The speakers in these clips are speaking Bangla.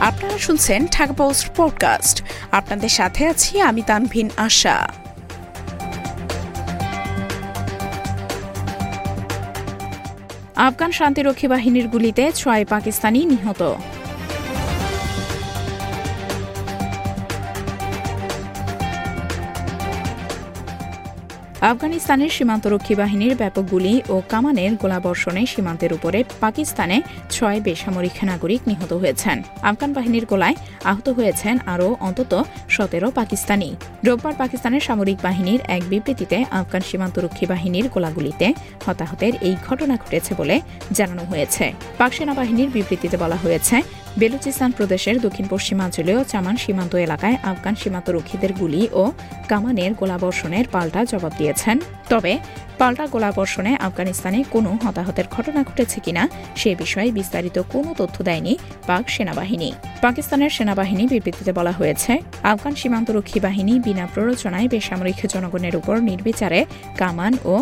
আপনারা শুনছেন ঢাকা পোস্ট পডকাস্ট। আপনাদের সাথে আছি আমি তানভিন আশা। আফগান শান্তিরক্ষী বাহিনীর গুলিতে ছয় পাকিস্তানি নিহত। আফগানিস্তানের সীমান্তরক্ষী বাহিনীর ব্যাপক গুলি ও কামানের গোলাবর্ষণে সীমান্তের উপরে পাকিস্তানে ছয় বেসামরিক নাগরিক নিহত হয়েছেন। আফগান বাহিনীর গোলায় আহত হয়েছেন আরও অন্তত সতেরো পাকিস্তানি। রোববার পাকিস্তানের সামরিক বাহিনীর এক বিবৃতিতে আফগান সীমান্তরক্ষী বাহিনীর গোলাগুলিতে হতাহতের এই ঘটনা ঘটেছে বলে জানানো হয়েছে। পাক সেনাবাহিনীর বিবৃতিতে বলা হয়েছে বেলুচিস্তান প্রদেশের দক্ষিণ পশ্চিমাঞ্চলীয় চামান সীমান্ত এলাকায় আফগান সীমান্তরক্ষীদের গুলি ও কামানের গোলাবর্ষণের পাল্টা জবাব দিয়েছেন। তবে পাল্টা গোলাবর্ষণে আফগানিস্তানে কোনো হতাহতের ঘটনা ঘটেছে কিনা সে বিষয়ে বিস্তারিত কোনো তথ্য দেয়নি পাক সেনাবাহিনী। পাকিস্তানের সেনাবাহিনী বিবৃতিতে বলা হয়েছে, আফগান সীমান্তরক্ষী বাহিনী বিনা প্ররোচনায় বেসামরিক জনগণের উপর নির্বিচারে কামান ও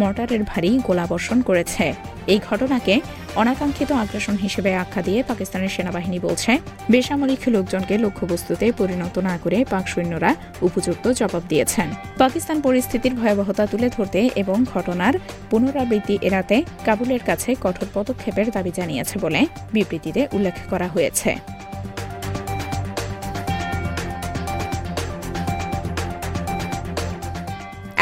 মর্টারের ভারী গোলাবর্ষণ করেছে। এই ঘটনাকে অনাকাঙ্ক্ষিত আগ্রাসন হিসেবে আখ্যা দিয়ে পাকিস্তানের সেনাবাহিনী বলছে, বেসামরিক লোকজনকে লক্ষ্যবস্তুতে পরিণত না করে পাক সৈন্যরা উপযুক্ত জবাব দিয়েছেন। পাকিস্তান পরিস্থিতির ভয়াবহতা তুলে ধরতে এবং ঘটনার পুনরাবৃত্তি এড়াতে কাবুলের কাছে কঠোর পদক্ষেপের দাবি জানিয়েছে বলে বিবৃতিতে উল্লেখ করা হয়েছে।